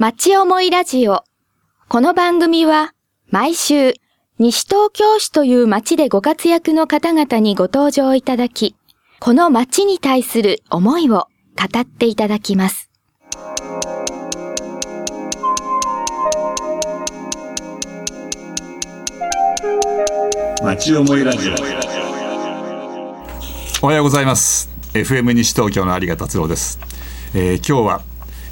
町思いラジオ。この番組は毎週西東京市という町でご活躍の方々にご登場いただき、この町に対する思いを語っていただきます。町思いラジオおはようございます FM 西東京の有賀達郎です、えー今日は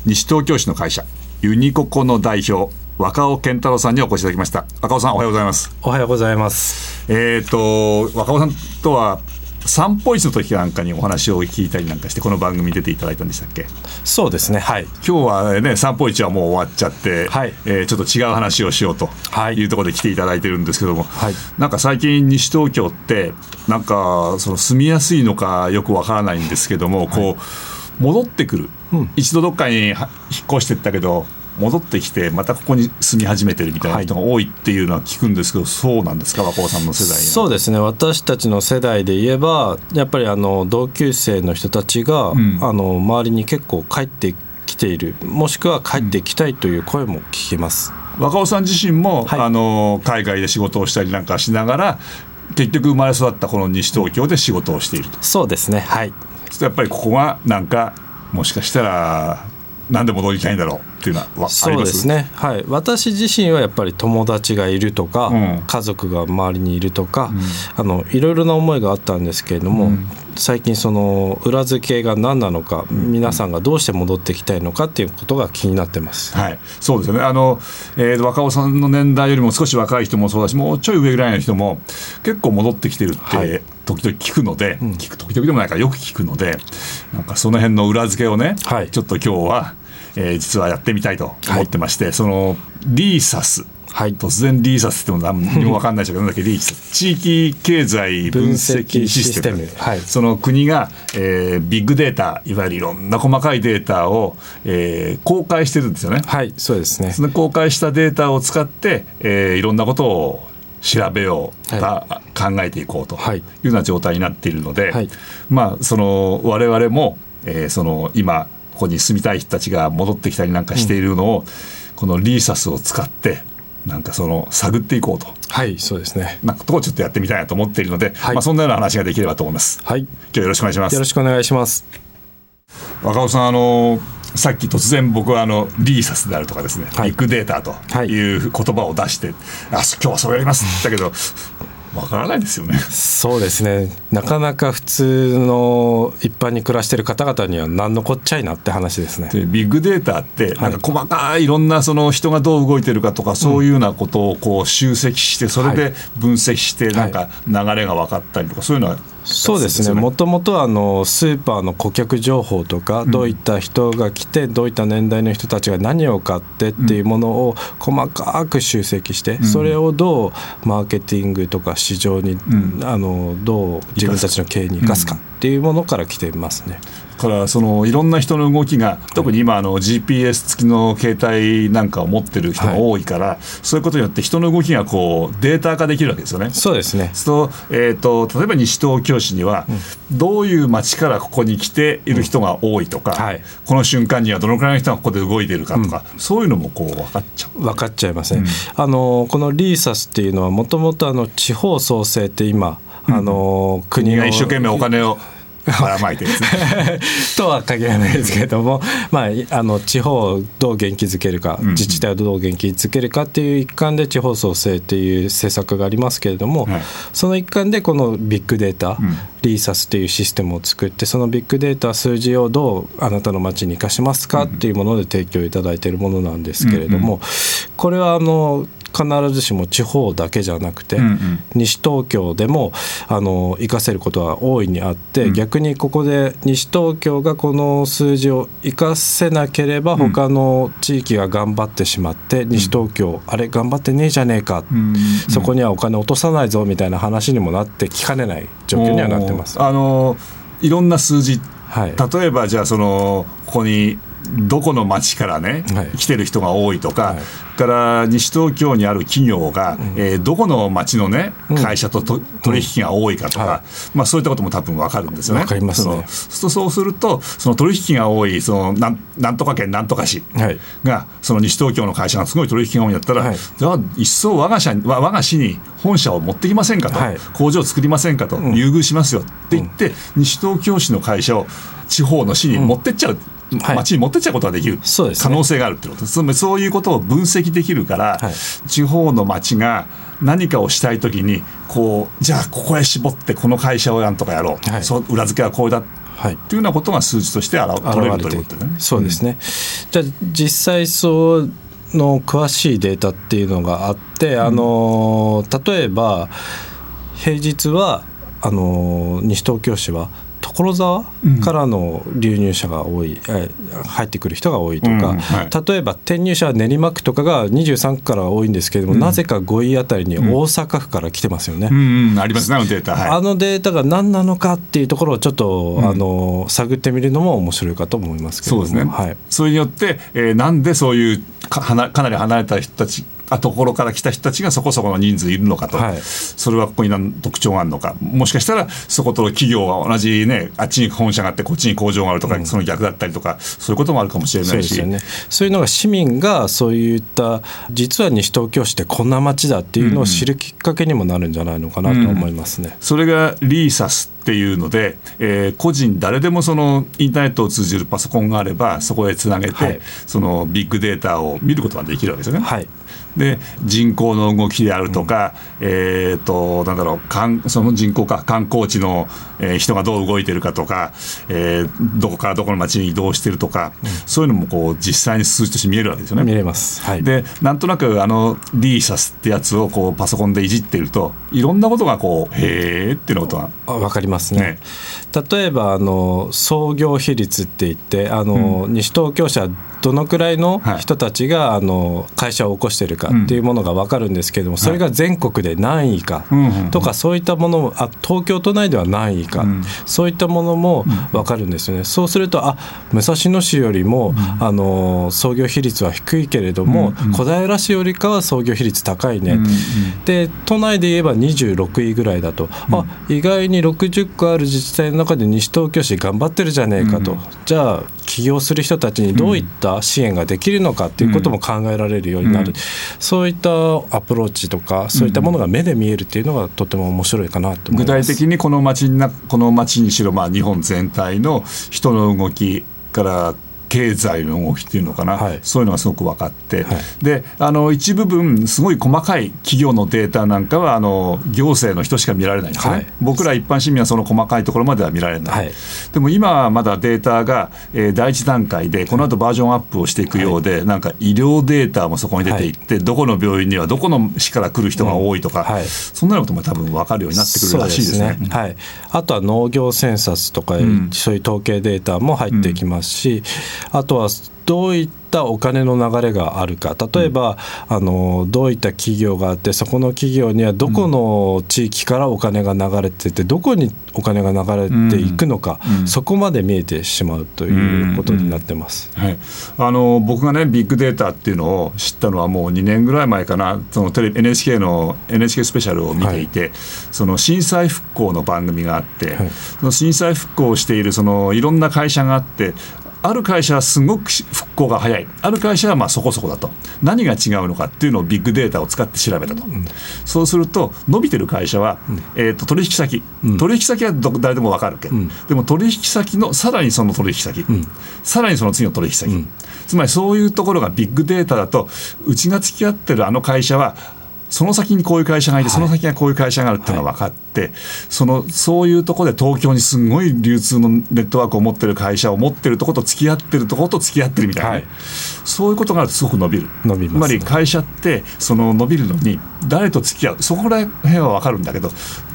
西東京市の会社ユニココの代表若尾健太郎さんにお越しいただきました。若尾さんおはようございます。おはようございます。えっ、と若尾さんとは散歩市の時なんかにお話を聞いたりなんかしてこの番組に出ていただいたんでしたっけ？そうですね。はい。今日はね散歩市はもう終わっちゃって、はい。えーちょっと違う話をしようとはい。いうところで来ていただいてるんですけども、はい。なんか最近西東京ってなんかその住みやすいのかよくわからないんですけども、こう戻ってくる、一度どっかには引っ越してったけど戻ってきてまたここに住み始めてるみたいな人が多いっていうのは聞くんですけど、そうなんですか若尾さんの世代そうですね。私たちの世代で言えば、やっぱりあの同級生の人たちが、んあの周りに結構帰ってきている、もしくは帰ってきたいという声も聞きます。若尾さん自身も、はいあの海外で仕事をしたりなんかしながら結局生まれ育ったこの西東京で仕事をしていると。そうですね。はい。やっぱりここがなんかもしかしたら何で戻りたいんだろうっていうのはそうですね、はい、私自身はやっぱり友達がいるとか、うん。家族が周りにいるとか、あのいろいろな思いがあったんですけれども、最近その裏付けが何なのか、皆さんがどうして戻ってきたいのかっていうことが気になってます。はい、そうですよね。あの、えー若尾さんの年代よりも少し若い人もそうだしもうちょい上ぐらいの人も結構戻ってきてるって、はい。時々聞くので、聞く時々でもないからよく聞くのでなんかその辺の裏付けをね、はい。ちょっと今日は、えー実はやってみたいと思ってまして、そのリーサスはい。突然リーサスっても何にも分かんないでしょうけどけリーサス。地域経済分析システム。はい。その国が、えービッグデータいわゆるいろんな細かいデータを、えー公開してるんですよね。はい、そうですね。公開したデータを使って、えーいろんなことを調べよう、は考えていこうとはい。いうような状態になっているので、はい。まあその我々も、えーその今ここに住みたい人たちが戻ってきたりなんかしているのを、このリーサスを使ってなんかその探っていこうと。はい、そうですね。なんかとこをちょっとやってみたいなと思っているので、はいまあそんなような話ができればと思います。はい、今日よろしくお願いしますよろ。しくお願いします。若尾さんあのさっき突然僕はあのリーサスであるとかですね、はいビッグデータとはいいう言葉を出して、あ今日はそれやりますって言ったけどわからないですよね。そうですね。なかなか普通の一般に暮らしてる方々には何のこっちゃいなって話ですね。でビッグデータってなんか細かいいろんなその人がどう動いてるかとかそういうようなことをこう集積してそれで分析してなんか流れが分かったりとかそういうのはそうですね。もともとあのスーパーの顧客情報とか、どういった人が来てどういった年代の人たちが何を買ってっていうものを細かく集積して、それをどうマーケティングとか市場に、あのどう自分たちの経営に生かすかっていうものから来てますね。からそのいろんな人の動きが特に今あの GPS 付きの携帯なんかを持ってる人が多いから、そういうことによって人の動きがこうデータ化できるわけですよね。そうですね。そうえー、と例えば西東京市には、どういう町からここに来ている人が多いとか、はい。この瞬間にはどのくらいの人がここで動いているかとか、そういうのもこう分かっちゃう。分かっちゃいますね、あのこのリーサスっていうのはもともとあの地方創生って今、あの国が一生懸命お金をばらまいてですね。とは限らないですけれども、まあ、あの地方をどう元気づけるか、自治体をどう元気づけるかっていう一環で地方創生っていう政策がありますけれども、はい。その一環でこのビッグデータ、リーサスっていうシステムを作ってそのビッグデータ数字をどうあなたの町に生かしますかっていうもので提供いただいているものなんですけれども、これはあの必ずしも地方だけじゃなくて、んうん。西東京でもあの活かせることは大いにあって、逆にここで西東京がこの数字を活かせなければ他の地域が頑張ってしまって、西東京あれ頑張ってねえじゃねえか、そこにはお金落とさないぞみたいな話にもなってきかねない状況にはなってます。あのいろんな数字。はい。例えばじゃあそのここにどこの町からね、はい。来てる人が多いとか、はい。から西東京にある企業が、えーどこの町のね会社とと取引が多いかとか、はまあ、そういったことも多分分かるんですよね。わかりますね。そのそうするとその取引が多いそのなんなんとか県なんとか市はい。がその西東京の会社がすごい取引が多いんだったら、はい。じゃあ一層我が社我が市に本社を持ってきませんかと、はい。工場を作りませんかと、優遇しますよって言って、西東京市の会社を地方の市に持ってっちゃう。はい。町に持ってっちゃうことができる、そうですね。可能性があるってこと。つまりそういうことを分析できるから、はい。地方の町が何かをしたいときにこうじゃあここへ絞ってこの会社をなんとかやろう、はい。その裏付けはこうだ。っはい。ていうようなことが数字として現取れるということだね。そうですね、じゃあ実際そうの詳しいデータっていうのがあって、あの例えば平日はあの西東京市は所沢からの流入者が多い、え入ってくる人が多いとか、うんはい。例えば転入者は練馬区とかが23区から多いんですけれども、なぜか5位あたりに大阪府から来てますよね。うんうん、ありますね、あのデータ。はい、あのデータが何なのかっていうところをちょっと、あの探ってみるのも面白いかと思いますけれども。そうですね、はい、それによって、えーなんでそういうかかなり離れた人たちあところから来た人たちがそこそこの人数いるのかと、はい。それはここに何特徴があるのか。もしかしたらそこと企業は同じねあっちに本社があってこっちに工場があるとか、その逆だったりとかそういうこともあるかもしれないし。そうね。そういうのが市民がそういった実は西東京市ってこんな街だっていうのを知るきっかけにもなるんじゃないのかなと思いますね。それがリーサスっていうので、えー個人誰でもそのインターネットを通じるパソコンがあればそこへつなげて、はい。そのビッグデータを見ることができるわけですよね。はいで人口の動きであるとか、えー、となんだろうかんその人口か観光地の、えー人がどう動いてるかとか、えーどこからどこの町に移動してるとか、そういうのもこう実際に数字として見えるわけですよね。見れます。はい、でなんとなくあのリーサスってやつをこうパソコンでいじってるといろんなことがこうへー。っていうことがあわかりますね。ね。例えばあの創業比率って言ってあの、西東京市はどのくらいのはい。人たちが、あの会社を起こしてるかっていうものが分かるんですけれども、それが全国で何位かうんうんうん。とか、そういったものもあ東京都内では何位か、ん。そういったものも分かるんですよね。そうするとあ武蔵野市よりも、あの創業比率は低いけれども、小平市よりかは創業比率高いね、うんうん。で都内で言えば26位ぐらいだと、あ意外に60個ある自治体の中で西東京市頑張ってるじゃねえかと、じゃあ起業する人たちにどういった支援ができるのかっていうことも考えられるようになる、うん。そういったアプローチとかそういったものが目で見えるっていうのがとても面白いかなと思い具ます。体的にこの町この町にしろ、まあ、日本全体の人の動きから経済の動きっていうのかな、はい。そういうのがすごく分かって、はい。であの一部分すごい細かい企業のデータなんかはあの行政の人しか見られないんですよね、はい。僕ら一般市民はその細かいところまでは見られない、はい。でも今はまだデータが、えー第一段階でこの後バージョンアップをしていくようで、なんか医療データもそこに出ていって、どこの病院にはどこの市から来る人が多いとか、そんなことも多分分かるようになってくるらしいですね。そうはい、あとは農業センサスとか、ん。そういう統計データも入ってきますし、あとはどういったお金の流れがあるか。例えば、あのどういった企業があってそこの企業にはどこの地域からお金が流れててどこにお金が流れていくのか、うん。そこまで見えてしまうということになってます。はい、あの僕がねビッグデータっていうのを知ったのはもう2年ぐらい前かな。そのテレビ NHK の NHK スペシャルを見ていて、その震災復興の番組があって、はい。その震災復興をしているそのいろんな会社があってある会社はすごく復興が早い。ある会社はまあそこそこだと。何が違うのかっていうのをビッグデータを使って調べたと、そうすると伸びてる会社は、えー、と取引先、取引先はど誰でも分かるけど、でも取引先のさらにその取引先、さらにその次の取引先、つまりそういうところがビッグデータだとうちが付き合ってるあの会社はその先にこういう会社がいて、その先にこういう会社があるっていうのが分かって、そのそういうところで東京にすごい流通のネットワークを持ってる会社を持ってるところと付き合ってるところと付き合ってるみたいなね、はい。そういうことがあるとすごく伸びる。伸びますね。つまり会社ってその伸びるのに誰と付き合う？そこら辺は分かるんだけど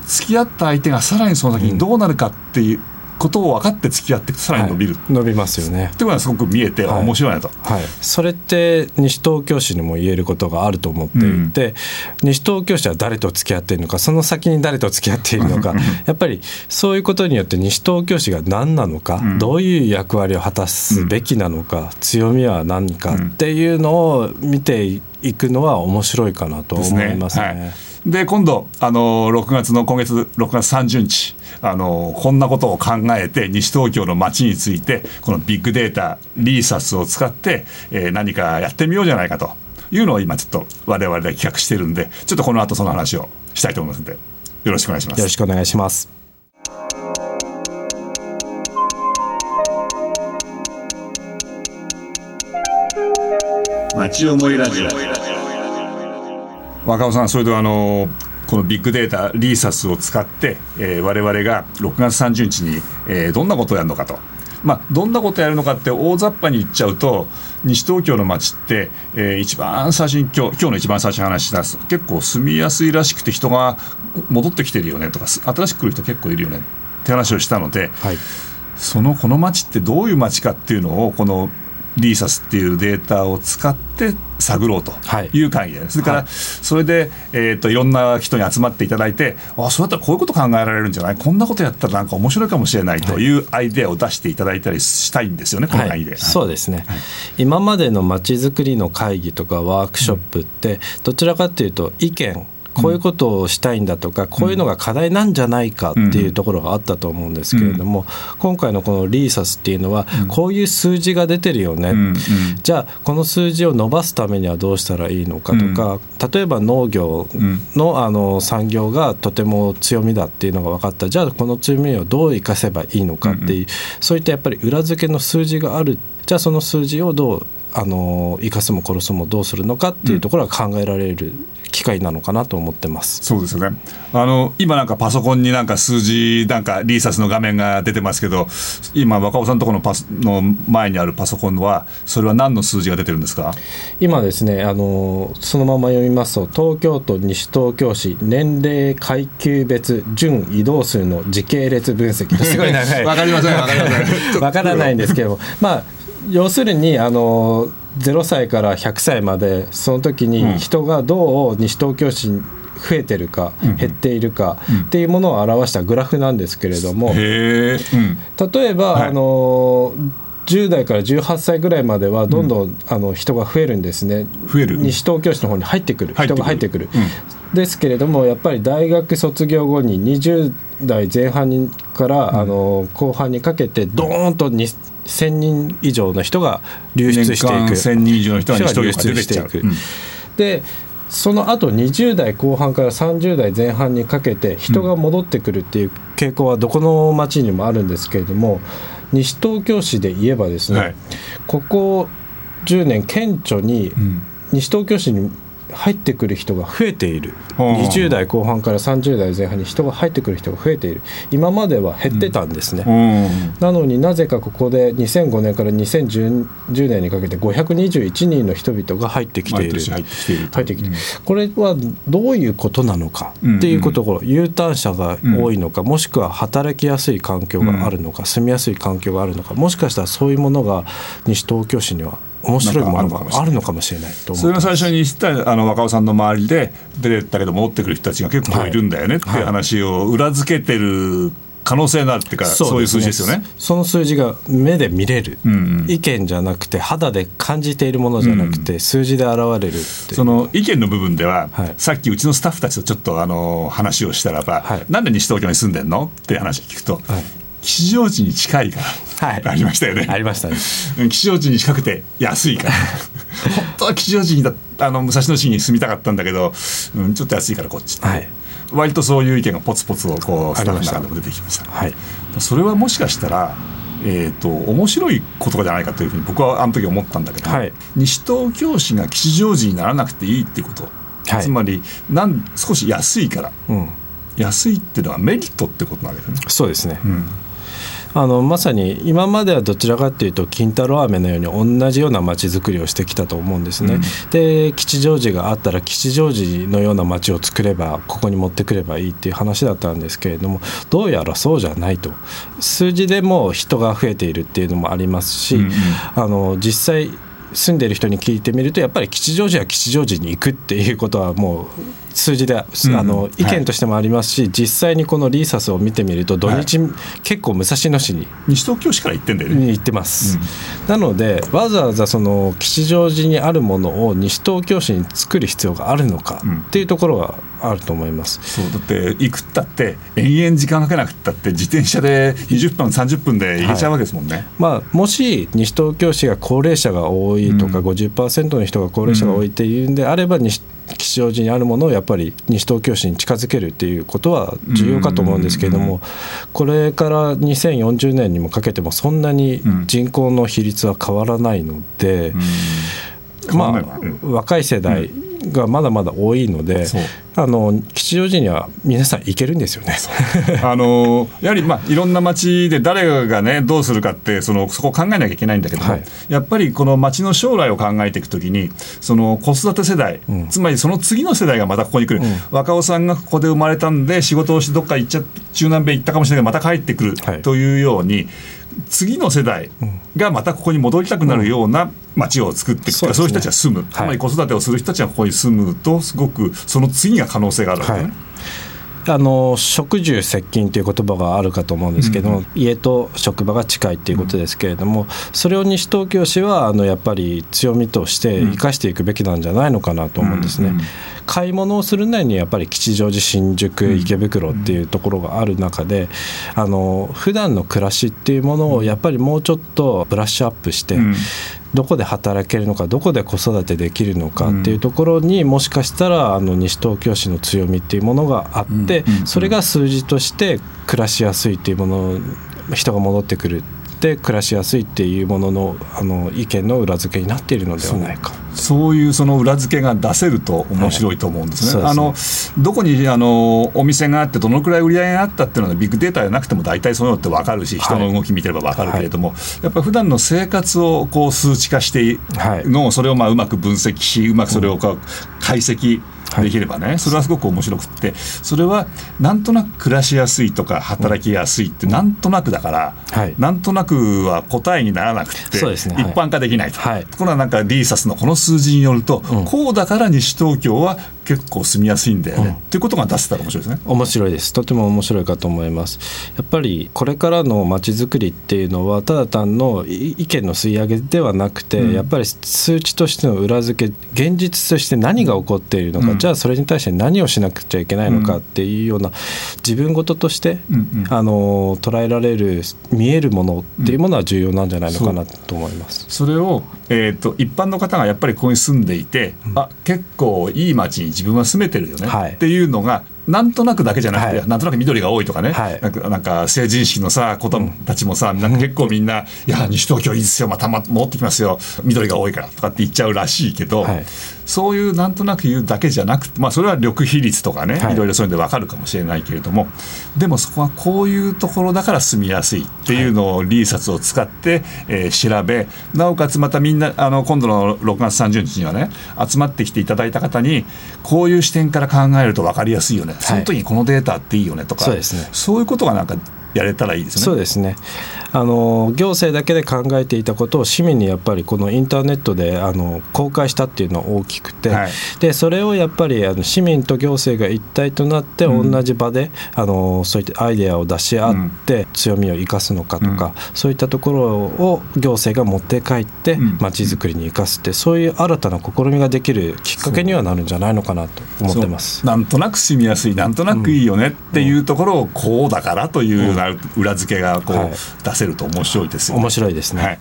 付き合った相手がさらにその先にどうなるかっていうことを分かって付き合ってさらに伸びる、はい。伸びますよね。っていうのはすごく見えてはい。面白いなと。はい、それって西東京市にも言えることがあると思っていて、西東京市は誰と付き合っているのかその先に誰と付き合っているのか。やっぱりそういうことによって西東京市が何なのか、どういう役割を果たすべきなのか、強みは何かっていうのを見ていくのは面白いかなと思いますね。はいで今度あの6月の今月6月30日あのこんなことを考えて西東京の街についてこのビッグデータリーサスを使って、えー何かやってみようじゃないかというのを今ちょっと我々で企画してるんでちょっとこの後その話をしたいと思いますのでよろしくお願いします。よろしくお願いします。町思いラジオ若尾さんそれではあのこのビッグデータリーサスを使って、えー我々が6月30日に、えーどんなことをやるのかと。まあ、どんなことをやるのかって大雑把に言っちゃうと西東京の街って、えー一番最初に今日今日の一番最初に話した結構住みやすいらしくて人が戻ってきてるよねとかす新しく来る人結構いるよねって話をしたので、はいそのこの街ってどういう街かっていうのをこのリーサスっていうデータを使って探ろうとはい。いう会議で、それからそれで、えー、といろんな人に集まっていただいてあそうやったらこういうこと考えられるんじゃない？こんなことやったらなんか面白いかもしれないとい。うアイデアを出していただいたりしたいんですよね、この会議で。そうですね、今までのまちづくりの会議とかワークショップってどちらかというと意見こういうことをしたいんだとか、こういうのが課題なんじゃないかっていうところがあったと思うんですけれども、今回のこのリーサスっていうのは、こういう数字が出てるよね、じゃあこの数字を伸ばすためにはどうしたらいいのかとか、例えば農業のあの産業がとても強みだっていうのが分かった。じゃあこの強みをどう生かせばいいのかっていう、そういったやっぱり裏付けの数字がある。じゃあその数字をどうあの生かすも殺すもどうするのかっていうところが考えられる機会なのかなと思ってます。そうですよね。あの今なんかパソコンになんか数字なんかリーサスの画面が出てますけど今若尾さんのところのパスの前にあるパソコンはそれは何の数字が出てるんですか？今ですねあのそのまま読みますと東京都西東京市年齢階級別準移動数の時系列分析すごい 長いわかりませんわかりません。わからないんですけども。まあ要するにあの0歳から100歳までその時に人がどう西東京市に増えてるか、減っているかっていうものを表したグラフなんですけれども、例えば、はい。あの10代から18歳ぐらいまではどんどん、あの人が増えるんですね。増える。西東京市の方に入ってくる。入ってくる。人が入ってくる、ですけれどもやっぱり大学卒業後に20代前半にから、あの後半にかけてドーンとに1000人以上の人が流出していく。1000人以上の人が流出していく、う。うん。でその後20代後半から30代前半にかけて人が戻ってくるっていう傾向はどこの町にもあるんですけれども西東京市で言えばですね、はい。ここ10年顕著にん。西東京市に入ってくる人が増えている。ほう。20代後半から30代前半に人が入ってくる人が増えている。今までは減ってたんですね、うん。なのになぜかここで2005年から2010年にかけて521人の人々が入ってきている。入ってきている入ってきて。これはどういうことなのかっていうことを U ターン者が多いのかもしくは働きやすい環境があるのか住みやすい環境があるのかもしかしたらそういうものが西東京市には面白いものがあるのかもしれない。と思それが最初に知ったあの若尾さんの周りで出てったけど戻ってくる人たちが結構いるんだよねっていう話を裏付けてる可能性のあるっていうかそういう数字ですよね。その数字が目で見れる、んうん。意見じゃなくて肌で感じているものじゃなくて、数字で現れるその意見の部分では、はい。さっきうちのスタッフたちとちょっとあの話をしたらば、はい。なんで西東京に住んでんのって話聞くと、はい吉祥寺に近いから、はい。ありましたよね。ありましたね。うん吉祥寺に近くて安いから。本当は吉祥寺にだあの武蔵野市に住みたかったんだけど、うん、ちょっと安いからこっち。って、はい。割とそういう意見がポツポツをこうスタッフの中でも出てきました。はい。それはもしかしたらえー、と面白いことじゃないかというふうに僕はあの時思ったんだけど、はい。西東京市が吉祥寺にならなくていいっていうこと、はい。つまりなん少し安いから。うん。安いっていうのはメリットってことなんですよね。そうですね、あのまさに今まではどちらかっていうと金太郎飴のように同じような街づくりをしてきたと思うんですね。で吉祥寺があったら吉祥寺のような街を作ればここに持ってくればいいっていう話だったんですけれどもどうやらそうじゃないと。数字でも人が増えているっていうのもありますし、うんうん。あの実際住んでる人に聞いてみるとやっぱり吉祥寺は吉祥寺に行くっていうことはもう数字で、うん。あの意見としてもありますし、実際にこのリーサスを見てみると土日、結構武蔵野市に西東京市から行ってんだよね。に行ってます、なのでわざわざその吉祥寺にあるものを西東京市に作る必要があるのかうん。っていうところがあると思います、そうだって行くったって延々時間かけなくったって自転車で20分30分で行けちゃうわけですもんね。まあ、もし西東京市が高齢者が多いとか、うん。50%の人が高齢者が多いっていうんであれば西吉祥寺にあるものをやっぱり西東京市に近づけるっていうことは重要かと思うんですけれども、これから2040年にもかけてもそん。なに人口の比率は変わらないので、まあ、若い世代がまだまだ多いので、あの吉祥寺には皆さん行けるんですよね。あのやはり、まあ、いろんな町で誰がねどうするかってそのそこを考えなきゃいけないんだけども、はい。やっぱりこの町の将来を考えていくときにその子育て世代、うん。つまりその次の世代がまたここに来る、うん。若尾さんがここで生まれたんで仕事をしてどっか行っちゃ中南米行ったかもしれないけどまた帰ってくるはい。というように、次の世代がまたここに戻りたくなるような町を作っていくうですね。そういう人たちが住む、つまり子育てをする人たちがここに住むとすごくその次が可能性があるわけね。はいあの職住接近という言葉があるかと思うんですけども、うん。家と職場が近いっていうことですけれども、それを西東京市はあのやっぱり強みとして生かしていくべきなんじゃないのかなと思うんですね。うんうん買い物をするなりにやっぱり吉祥寺新宿池袋っていうところがある中で、あの普段の暮らしっていうものをやっぱりもうちょっとブラッシュアップして、うんどこで働けるのかどこで子育てできるのかっていうところにもしかしたらあの西東京市の強みっていうものがあってそれが数字として暮らしやすいっていうもの人が戻ってくるで暮らしやすいっていうもののあの意見の裏付けになっているのではないか。そういうその裏付けが出せると面白いと思うんですね。はいあのどこにあのお店があってどのくらい売り上げがあったっていうのはビッグデータじゃなくても大体そういうのって分かるし人の動き見てれば分かるけれども、やっぱり普段の生活をこう数値化してはいのそれをまあうまく分析しうまくそれを解析できればね、それはすごく面白くって。それはなんとなく暮らしやすいとか働きやすいってなんとなくだから、はい。なんとなくは答えにならなくて、一般化できないと。はい。ところがなんかリーサスのこの数字によると、こうだから西東京は結構住みやすいんだよね、っていうことが出せたら面白いですね。面白いです。とても面白いかと思います。やっぱりこれからのまちづくりっていうのはただ単のい意見の吸い上げではなくて、うん。やっぱり数値としての裏付け現実として何が起こっているのか、うん。じゃあそれに対して何をしなくちゃいけないのかっていうような自分事として、うんうん。あの捉えられる見えるものっていうものは重要なんじゃないのかなと思います。それを、えー、と一般の方がやっぱりここに住んでいて、あ結構いい町に自分は住めてるよね、はい。っていうのがなんとなくだけじゃなくて、はい。なんとなく緑が多いとかね、はい。なんかなんか成人式のさ子供たちもさ、なんか結構みんな「いや西東京いいですよまたま戻ってきますよ緑が多いから」とかって言っちゃうらしいけど、はい。そういうなんとなく言うだけじゃなくて、まあ、それは緑比率とかね、はい。いろいろそういうので分かるかもしれないけれどもでもそこはこういうところだから住みやすいっていうのをリーサスを使って、えー調べなおかつまたみんなあの今度の6月30日にはね集まってきていただいた方にこういう視点から考えると分かりやすいよね、その時にこのデータっていいよねとかそういうことがなんかやれたらいいですね。そうですね。あの行政だけで考えていたことを市民にやっぱりこのインターネットであの公開したっていうのは大きくて、はい。でそれをやっぱりあの市民と行政が一体となってうん。同じ場で、あのそういったアイデアを出し合って強みを生かすのかとか、そういったところを行政が持って帰ってうん。まちづくりに生かすってそういう新たな試みができるきっかけにはなるんじゃないのかなと思ってます。なんとなく住みやすいなんとなくいいよねっていうところをこうだからというような裏付けがこう、はい。出せると面白いですよね。面白いですね。はい。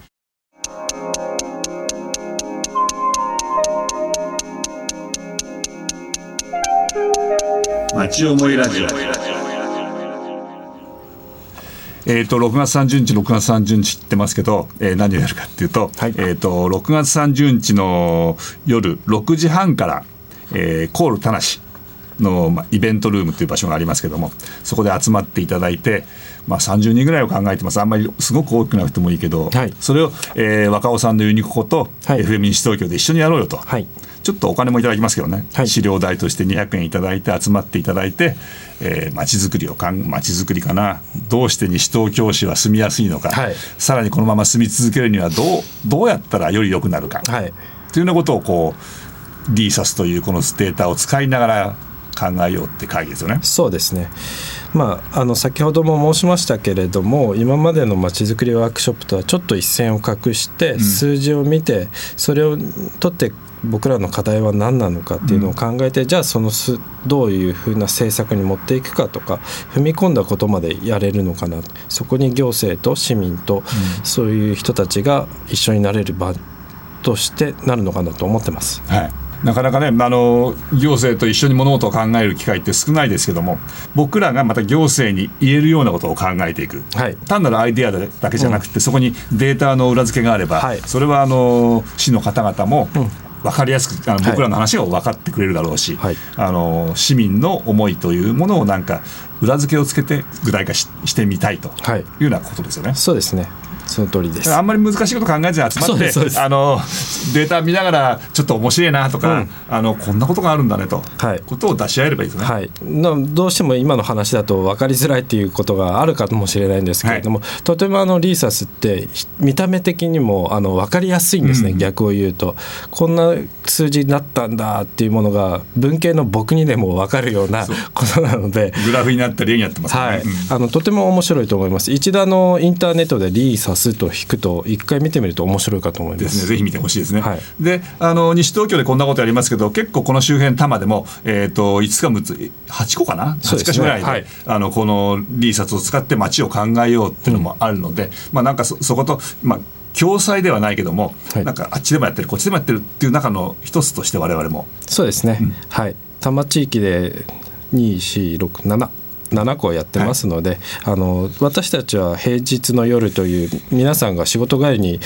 町思いラジオ。えー、と6月30日、6月30日って言ってますけど、えー何をやるかっていうと,、はい。えー、と6月30日の夜6時半から、えーコールたなしの、まあ、イベントルームという場所がありますけどもそこで集まっていただいて、まあ、30人ぐらいを考えてます。あんまりすごく大きくなくてもいいけど、はい。それを、えー若尾さんのユニココとはい。FM 西東京で一緒にやろうよと。はい。ちょっとお金もいただきますけどね、はい。資料代として200円いただいて集まっていただいて、えー、街づくりをかん街づくりかな。どうして西東京市は住みやすいのか、はい。さらにこのまま住み続けるにはどうどうやったらより良くなるか、はい。というようなことをこうリーサスというこのデータを使いながら考えようって会議ですよね。そうですね、まあ、あの先ほども申しましたけれども今までのまちづくりワークショップとはちょっと一線を画して、数字を見てそれを取って僕らの課題は何なのかっていうのを考えて、じゃあそのすどういうふうな政策に持っていくかとか踏み込んだことまでやれるのかな。そこに行政と市民と、そういう人たちが一緒になれる場としてなるのかなと思ってます。はいなかなかね、あの行政と一緒に物事を考える機会って少ないですけども僕らがまた行政に言えるようなことを考えていく、はい。単なるアイデアだけじゃなくて、そこにデータの裏付けがあれば、はい。それはあの市の方々も分かりやすくあのはい。僕らの話を分かってくれるだろうし、はい。あの市民の思いというものをなんか裏付けをつけて具体化ししてみたいとはい。いうようなことですよね。そうですねその通りです。あんまり難しいこと考えずに集まってあのデータ見ながらちょっと面白いなとか、うん。あのこんなことがあるんだねと、はい。ことを出し合えればいいですね。はい、などうしても今の話だと分かりづらいっていうことがあるかもしれないんですけれども、とてもあのリーサスってひ見た目的にもあの分かりやすいんですね、うん。逆を言うと。こんな数字になったんだっていうものが文系の僕にでも分かるようなことなので。グラフになったり絵になってますね。はい。うん。あのとても面白いと思います。一度あのインターネットでリーサスと引くと一回見てみると面白いかと思いまですすね、ぜひ見てほしいですね。はい。であの西東京でこんなことやりますけど結構この周辺多摩でも、えー、と5つか6つ8個かな？8そうですね。か所ぐらいで、はい。あのこのリーサスを使って街を考えようっていうのもあるので、まあなんかそそこと、まあ共催ではないけども、はい。なんかあっちでもやってるこっちでもやってるっていう中の一つとして我々も。そうですね、はい。多摩地域で2467 7個やってますので、あの私たちは平日の夜という皆さんが仕事帰りに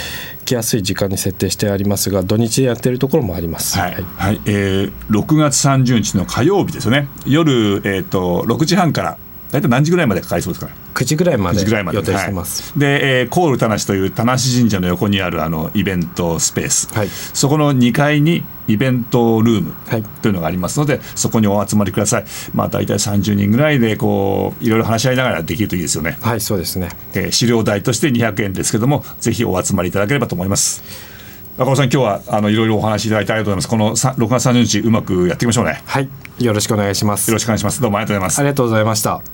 来やすい時間に設定してありますが土日でやってるところもあります。はい、はい。えー、6月30日の火曜日ですよね。夜、えー、と6時半から大体何時ぐらいまでかかりそうですかね。9時ぐらいま9で。予定してます。はい。で、えーコール田無という田無神社の横にあるあのイベントスペース、はい。そこの2階にイベントルームはい。というのがありますので、そこにお集まりください。まあ大体30人ぐらいでこういろいろ話し合いながらできるといいですよね、はい、そうですね。えー資料代として200円ですけどもぜひお集まりいただければと思います。赤尾さん今日はあのいろいろお話しいただいてありがとうございます。このさ6月30日うまくやっていきましょうね。はい、よろしくお願いします。よろしくお願いします。どうもありがとうございます。ありがとうございました。